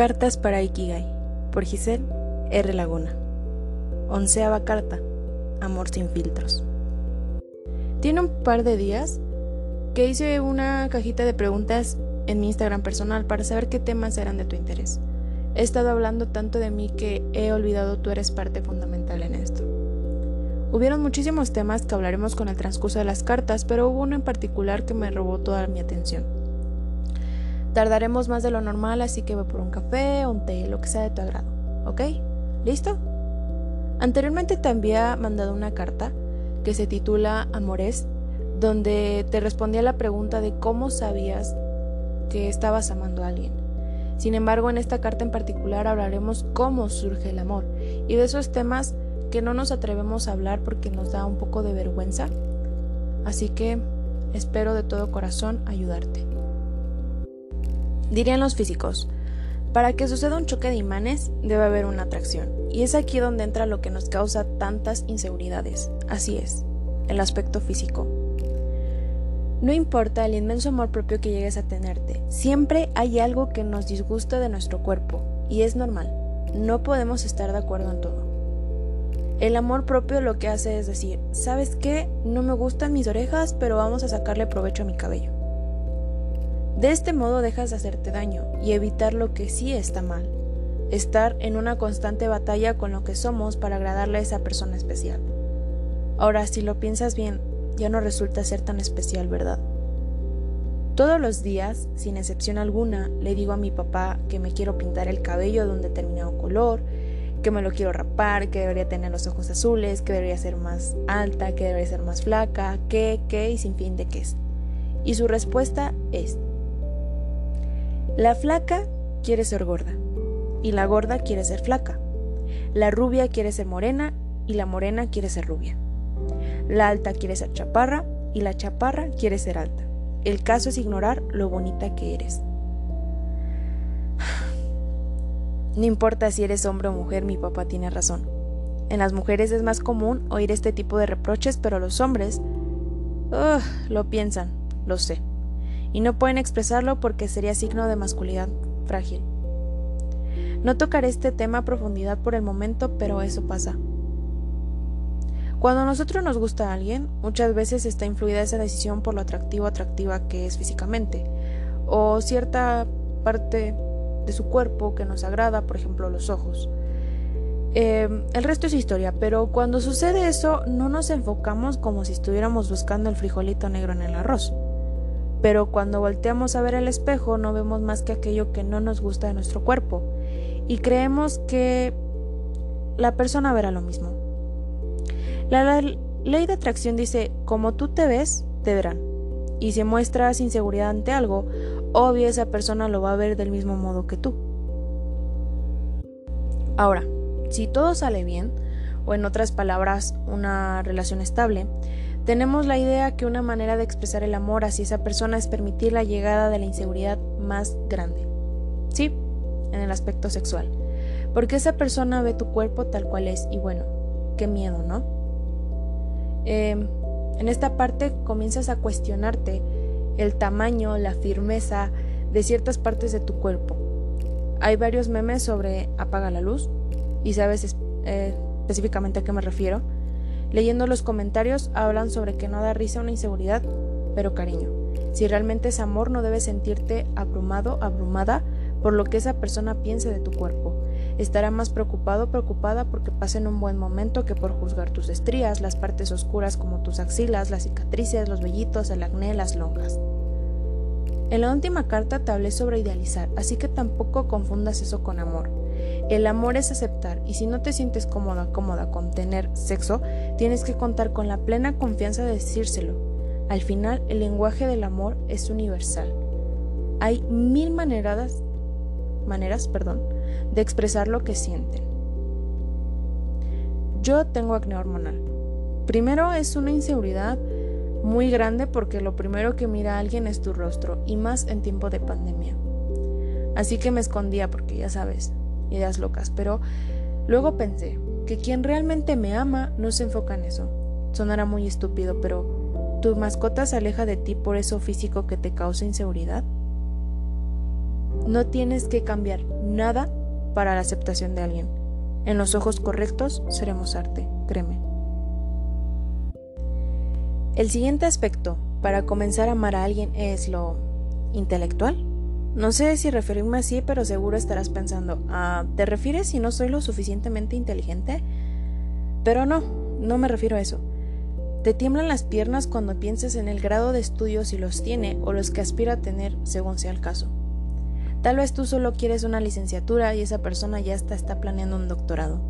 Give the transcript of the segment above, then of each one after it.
Cartas para Ikigai por Giselle R. Laguna. Onceava carta. Amor sin filtros. Tiene un par de días que hice una cajita de preguntas en mi Instagram personal para saber qué temas eran de tu interés. He estado hablando tanto de mí que he olvidado tú eres parte fundamental en esto. Hubieron muchísimos temas que hablaremos con el transcurso de las cartas, pero hubo uno en particular que me robó toda mi atención. Tardaremos más de lo normal, así que voy por un café, un té, lo que sea de tu agrado. ¿Ok? ¿Listo? Anteriormente te había mandado una carta que se titula Amores, donde te respondía la pregunta de cómo sabías que estabas amando a alguien. Sin embargo, en esta carta en particular hablaremos cómo surge el amor y de esos temas que no nos atrevemos a hablar porque nos da un poco de vergüenza. Así que espero de todo corazón ayudarte. Dirían los físicos, para que suceda un choque de imanes debe haber una atracción, y es aquí donde entra lo que nos causa tantas inseguridades. Así es, el aspecto físico. No importa el inmenso amor propio que llegues a tenerte, siempre hay algo que nos disgusta de nuestro cuerpo, y es normal, no podemos estar de acuerdo en todo. El amor propio lo que hace es decir, ¿sabes qué? No me gustan mis orejas, pero vamos a sacarle provecho a mi cabello. De este modo dejas de hacerte daño y evitar lo que sí está mal. Estar en una constante batalla con lo que somos para agradarle a esa persona especial. Ahora, si lo piensas bien, ya no resulta ser tan especial, ¿verdad? Todos los días, sin excepción alguna, le digo a mi papá que me quiero pintar el cabello de un determinado color, que me lo quiero rapar, que debería tener los ojos azules, que debería ser más alta, que debería ser más flaca, que, que y sin fin de qué es. Y su respuesta es, la flaca quiere ser gorda y la gorda quiere ser flaca. La rubia quiere ser morena y la morena quiere ser rubia. La alta quiere ser chaparra y la chaparra quiere ser alta. El caso es ignorar lo bonita que eres. No importa si eres hombre o mujer, mi papá tiene razón. En las mujeres es más común oír este tipo de reproches, pero los hombres lo piensan, lo sé y no pueden expresarlo porque sería signo de masculinidad frágil. No tocaré este tema a profundidad por el momento, pero eso pasa. Cuando a nosotros nos gusta a alguien, muchas veces está influida esa decisión por lo atractivo atractiva que es físicamente, o cierta parte de su cuerpo que nos agrada, por ejemplo los ojos. Em, el resto es historia, pero cuando sucede eso no nos enfocamos como si estuviéramos buscando el frijolito negro en el arroz pero cuando volteamos a ver el espejo no vemos más que aquello que no nos gusta de nuestro cuerpo y creemos que la persona verá lo mismo. La, ley de atracción dice, como tú te ves, te verán. Y si muestras inseguridad ante algo, obvio esa persona lo va a ver del mismo modo que tú. Ahora, si todo sale bien, o en otras palabras, una relación estable, tenemos la idea que una manera de expresar el amor hacia esa persona es permitir la llegada de la inseguridad más grande. Sí, en el aspecto sexual. Porque esa persona ve tu cuerpo tal cual es y bueno, qué miedo, ¿no? Em, en esta parte comienzas a cuestionarte el tamaño, la firmeza de ciertas partes de tu cuerpo. Hay varios memes sobre apaga la luz y sabes eh, específicamente a qué me refiero. Leyendo los comentarios hablan sobre que no da risa una inseguridad, pero cariño. Si realmente es amor no debes sentirte abrumado, abrumada por lo que esa persona piense de tu cuerpo. Estará más preocupado, preocupada porque pasen un buen momento que por juzgar tus estrías, las partes oscuras como tus axilas, las cicatrices, los vellitos, el acné, las lonjas. En la última carta te hablé sobre idealizar, así que tampoco confundas eso con amor. El amor es aceptar y si no te sientes cómoda, cómoda con tener sexo, tienes que contar con la plena confianza de decírselo. Al final, el lenguaje del amor es universal. Hay mil maneras, de expresar lo que sienten. Yo tengo acné hormonal. Primero es una inseguridad muy grande porque lo primero que mira alguien es tu rostro y más en tiempo de pandemia. Así que me escondía porque ya sabes, ideas locas, pero luego pensé que quien realmente me ama no se enfoca en eso. Sonará muy estúpido, pero ¿tu mascota se aleja de ti por eso físico que te causa inseguridad? No tienes que cambiar nada para la aceptación de alguien. En los ojos correctos seremos arte, créeme. El siguiente aspecto para comenzar a amar a alguien es lo intelectual. No sé si referirme así, pero seguro estarás pensando, ah, ¿te refieres si no soy lo suficientemente inteligente? Pero no, no me refiero a eso. Te tiemblan las piernas cuando pienses en el grado de estudios si los tiene o los que aspira a tener según sea el caso. Tal vez tú solo quieres una licenciatura y esa persona ya está, está planeando un doctorado.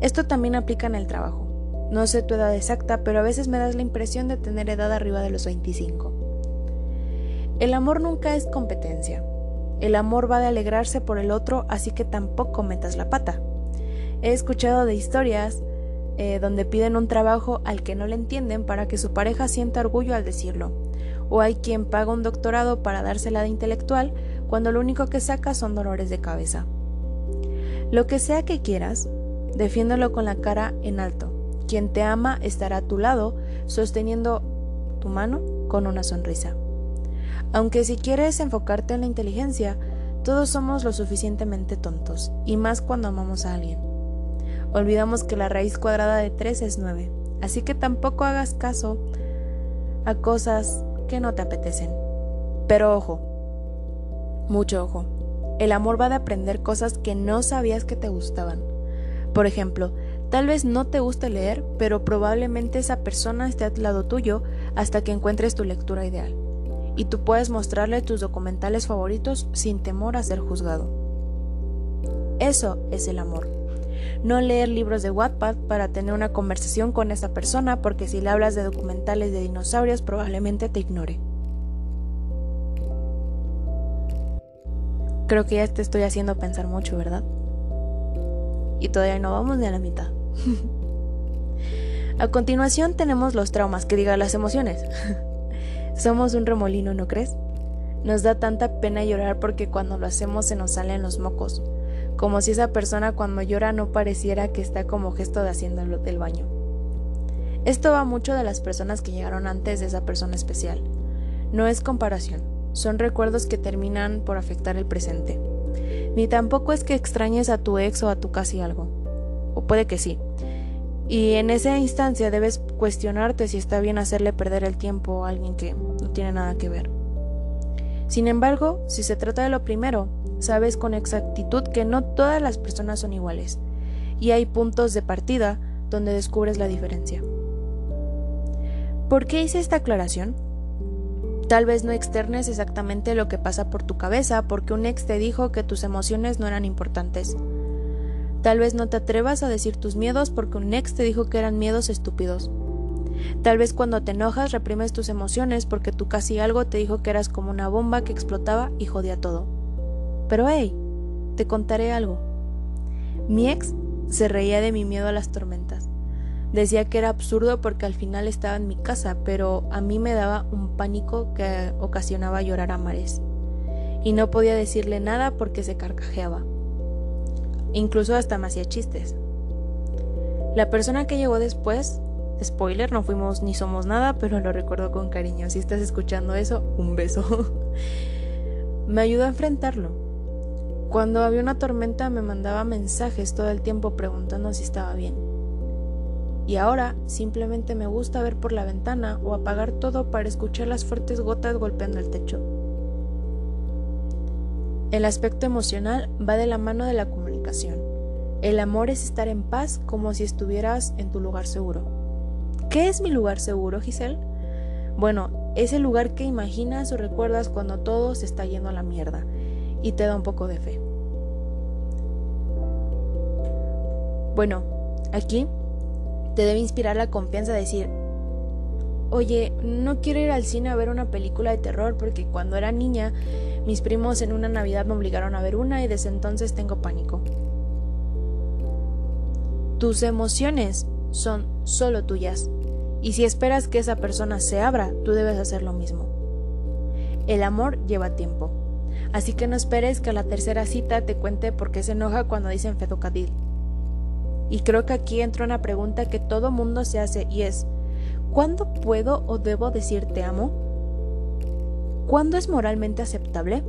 Esto también aplica en el trabajo. No sé tu edad exacta, pero a veces me das la impresión de tener edad arriba de los 25. El amor nunca es competencia. El amor va de alegrarse por el otro, así que tampoco metas la pata. He escuchado de historias eh, donde piden un trabajo al que no le entienden para que su pareja sienta orgullo al decirlo. O hay quien paga un doctorado para dársela de intelectual cuando lo único que saca son dolores de cabeza. Lo que sea que quieras, defiéndelo con la cara en alto. Quien te ama estará a tu lado, sosteniendo tu mano con una sonrisa. Aunque si quieres enfocarte en la inteligencia, todos somos lo suficientemente tontos, y más cuando amamos a alguien. Olvidamos que la raíz cuadrada de 3 es 9, así que tampoco hagas caso a cosas que no te apetecen. Pero ojo, mucho ojo, el amor va de aprender cosas que no sabías que te gustaban. Por ejemplo, tal vez no te guste leer, pero probablemente esa persona esté al lado tuyo hasta que encuentres tu lectura ideal. Y tú puedes mostrarle tus documentales favoritos sin temor a ser juzgado. Eso es el amor no leer libros de Wattpad para tener una conversación con esa persona porque si le hablas de documentales de dinosaurios probablemente te ignore. Creo que ya te estoy haciendo pensar mucho, ¿verdad? Y todavía no vamos ni a la mitad. a continuación tenemos los traumas, que diga las emociones. Somos un remolino, ¿no crees? Nos da tanta pena llorar porque cuando lo hacemos se nos salen los mocos como si esa persona cuando llora no pareciera que está como gesto de haciéndolo del baño. Esto va mucho de las personas que llegaron antes de esa persona especial. No es comparación, son recuerdos que terminan por afectar el presente. Ni tampoco es que extrañes a tu ex o a tu casi algo. O puede que sí. Y en esa instancia debes cuestionarte si está bien hacerle perder el tiempo a alguien que no tiene nada que ver. Sin embargo, si se trata de lo primero, sabes con exactitud que no todas las personas son iguales, y hay puntos de partida donde descubres la diferencia. ¿Por qué hice esta aclaración? Tal vez no externes exactamente lo que pasa por tu cabeza porque un ex te dijo que tus emociones no eran importantes. Tal vez no te atrevas a decir tus miedos porque un ex te dijo que eran miedos estúpidos. Tal vez cuando te enojas reprimes tus emociones porque tú casi algo te dijo que eras como una bomba que explotaba y jodía todo. Pero hey, te contaré algo. Mi ex se reía de mi miedo a las tormentas. Decía que era absurdo porque al final estaba en mi casa, pero a mí me daba un pánico que ocasionaba llorar a mares. Y no podía decirle nada porque se carcajeaba. Incluso hasta me hacía chistes. La persona que llegó después, spoiler, no fuimos ni somos nada, pero lo recuerdo con cariño. Si estás escuchando eso, un beso. me ayudó a enfrentarlo cuando había una tormenta me mandaba mensajes todo el tiempo preguntando si estaba bien. Y ahora simplemente me gusta ver por la ventana o apagar todo para escuchar las fuertes gotas golpeando el techo. El aspecto emocional va de la mano de la comunicación. El amor es estar en paz como si estuvieras en tu lugar seguro. ¿Qué es mi lugar seguro, Giselle? Bueno, es el lugar que imaginas o recuerdas cuando todo se está yendo a la mierda y te da un poco de fe. Bueno, aquí te debe inspirar la confianza de decir, oye, no quiero ir al cine a ver una película de terror porque cuando era niña mis primos en una Navidad me obligaron a ver una y desde entonces tengo pánico. Tus emociones son solo tuyas y si esperas que esa persona se abra, tú debes hacer lo mismo. El amor lleva tiempo. Así que no esperes que a la tercera cita te cuente por qué se enoja cuando dicen fedocadil. Y creo que aquí entra una pregunta que todo mundo se hace y es, ¿cuándo puedo o debo decir te amo? ¿Cuándo es moralmente aceptable?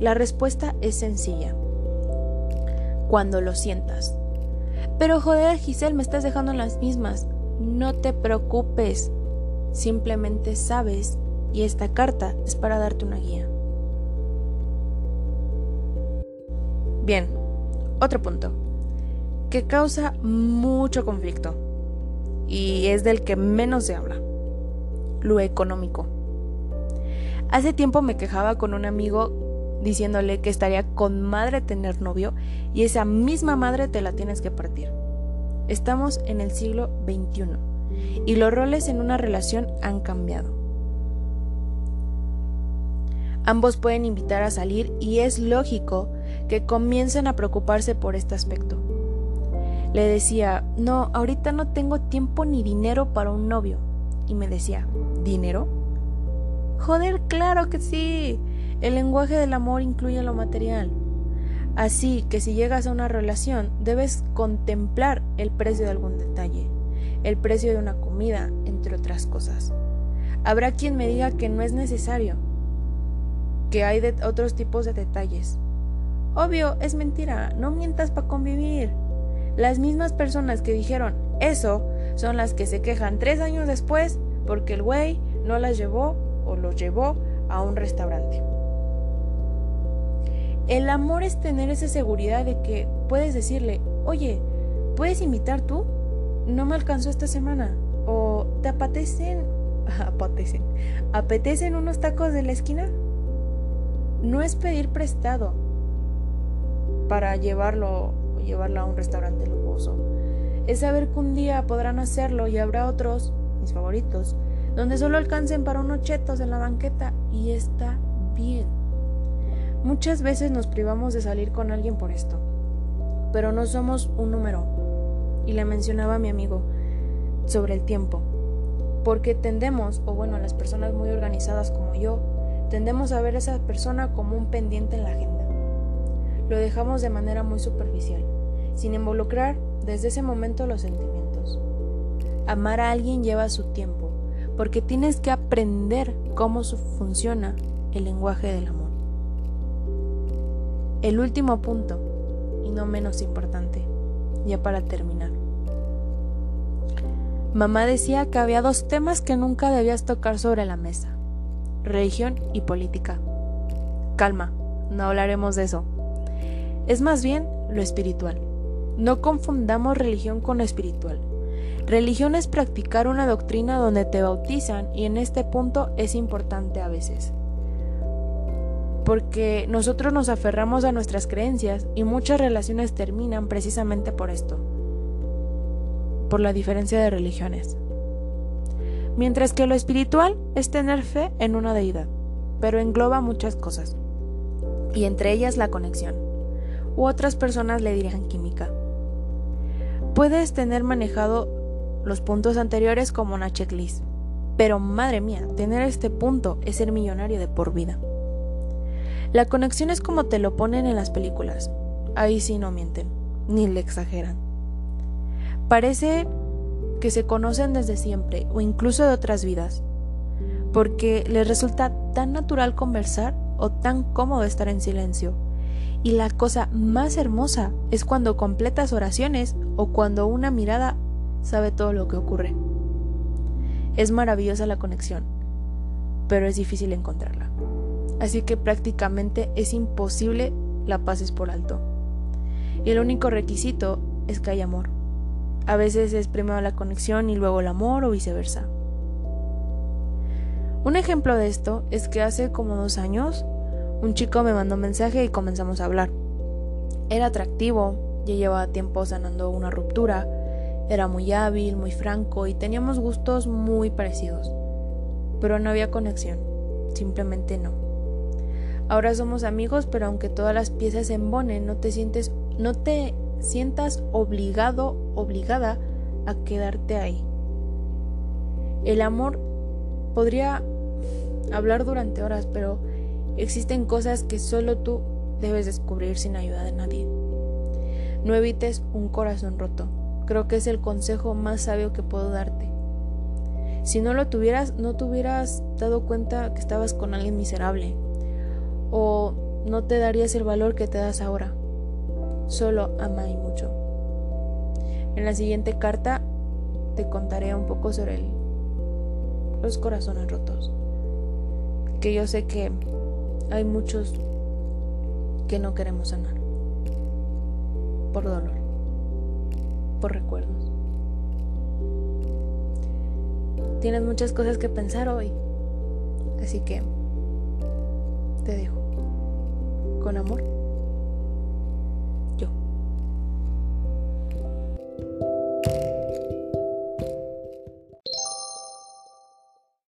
La respuesta es sencilla. Cuando lo sientas. Pero joder, Giselle, me estás dejando en las mismas. No te preocupes. Simplemente sabes y esta carta es para darte una guía. Bien, otro punto que causa mucho conflicto y es del que menos se habla, lo económico. Hace tiempo me quejaba con un amigo diciéndole que estaría con madre tener novio y esa misma madre te la tienes que partir. Estamos en el siglo XXI y los roles en una relación han cambiado. Ambos pueden invitar a salir y es lógico que comiencen a preocuparse por este aspecto. Le decía, no, ahorita no tengo tiempo ni dinero para un novio. Y me decía, ¿dinero? Joder, claro que sí. El lenguaje del amor incluye lo material. Así que si llegas a una relación, debes contemplar el precio de algún detalle, el precio de una comida, entre otras cosas. Habrá quien me diga que no es necesario, que hay de otros tipos de detalles. Obvio, es mentira, no mientas para convivir. Las mismas personas que dijeron eso son las que se quejan tres años después porque el güey no las llevó o los llevó a un restaurante. El amor es tener esa seguridad de que puedes decirle, oye, ¿puedes invitar tú? No me alcanzó esta semana. O ¿te apetecen? apetecen. ¿Apetecen unos tacos de la esquina? No es pedir prestado para llevarlo o llevarla a un restaurante lujoso. Es saber que un día podrán hacerlo y habrá otros, mis favoritos, donde solo alcancen para unos chetos en la banqueta y está bien. Muchas veces nos privamos de salir con alguien por esto, pero no somos un número. Y le mencionaba mi amigo sobre el tiempo, porque tendemos, o bueno, las personas muy organizadas como yo, tendemos a ver a esa persona como un pendiente en la agenda. Lo dejamos de manera muy superficial, sin involucrar desde ese momento los sentimientos. Amar a alguien lleva su tiempo, porque tienes que aprender cómo funciona el lenguaje del amor. El último punto, y no menos importante, ya para terminar. Mamá decía que había dos temas que nunca debías tocar sobre la mesa, religión y política. Calma, no hablaremos de eso. Es más bien lo espiritual. No confundamos religión con lo espiritual. Religión es practicar una doctrina donde te bautizan y en este punto es importante a veces porque nosotros nos aferramos a nuestras creencias y muchas relaciones terminan precisamente por esto, por la diferencia de religiones. Mientras que lo espiritual es tener fe en una deidad, pero engloba muchas cosas, y entre ellas la conexión, u otras personas le dirían química. Puedes tener manejado los puntos anteriores como una checklist, pero madre mía, tener este punto es ser millonario de por vida. La conexión es como te lo ponen en las películas. Ahí sí no mienten, ni le exageran. Parece que se conocen desde siempre o incluso de otras vidas, porque les resulta tan natural conversar o tan cómodo estar en silencio. Y la cosa más hermosa es cuando completas oraciones o cuando una mirada sabe todo lo que ocurre. Es maravillosa la conexión, pero es difícil encontrarla así que prácticamente es imposible la pases por alto. Y el único requisito es que haya amor. A veces es primero la conexión y luego el amor o viceversa. Un ejemplo de esto es que hace como dos años un chico me mandó un mensaje y comenzamos a hablar. Era atractivo, ya llevaba tiempo sanando una ruptura, era muy hábil, muy franco y teníamos gustos muy parecidos. Pero no había conexión, simplemente no. Ahora somos amigos, pero aunque todas las piezas se embonen, no te sientes, no te sientas obligado, obligada a quedarte ahí. El amor podría hablar durante horas, pero existen cosas que solo tú debes descubrir sin ayuda de nadie. No evites un corazón roto. Creo que es el consejo más sabio que puedo darte. Si no lo tuvieras, no te hubieras dado cuenta que estabas con alguien miserable, o no te darías el valor que te das ahora. Solo ama y mucho. En la siguiente carta te contaré un poco sobre los corazones rotos. Que yo sé que hay muchos que no queremos sanar. Por dolor. Por recuerdos. Tienes muchas cosas que pensar hoy. Así que te dejo. Con amor.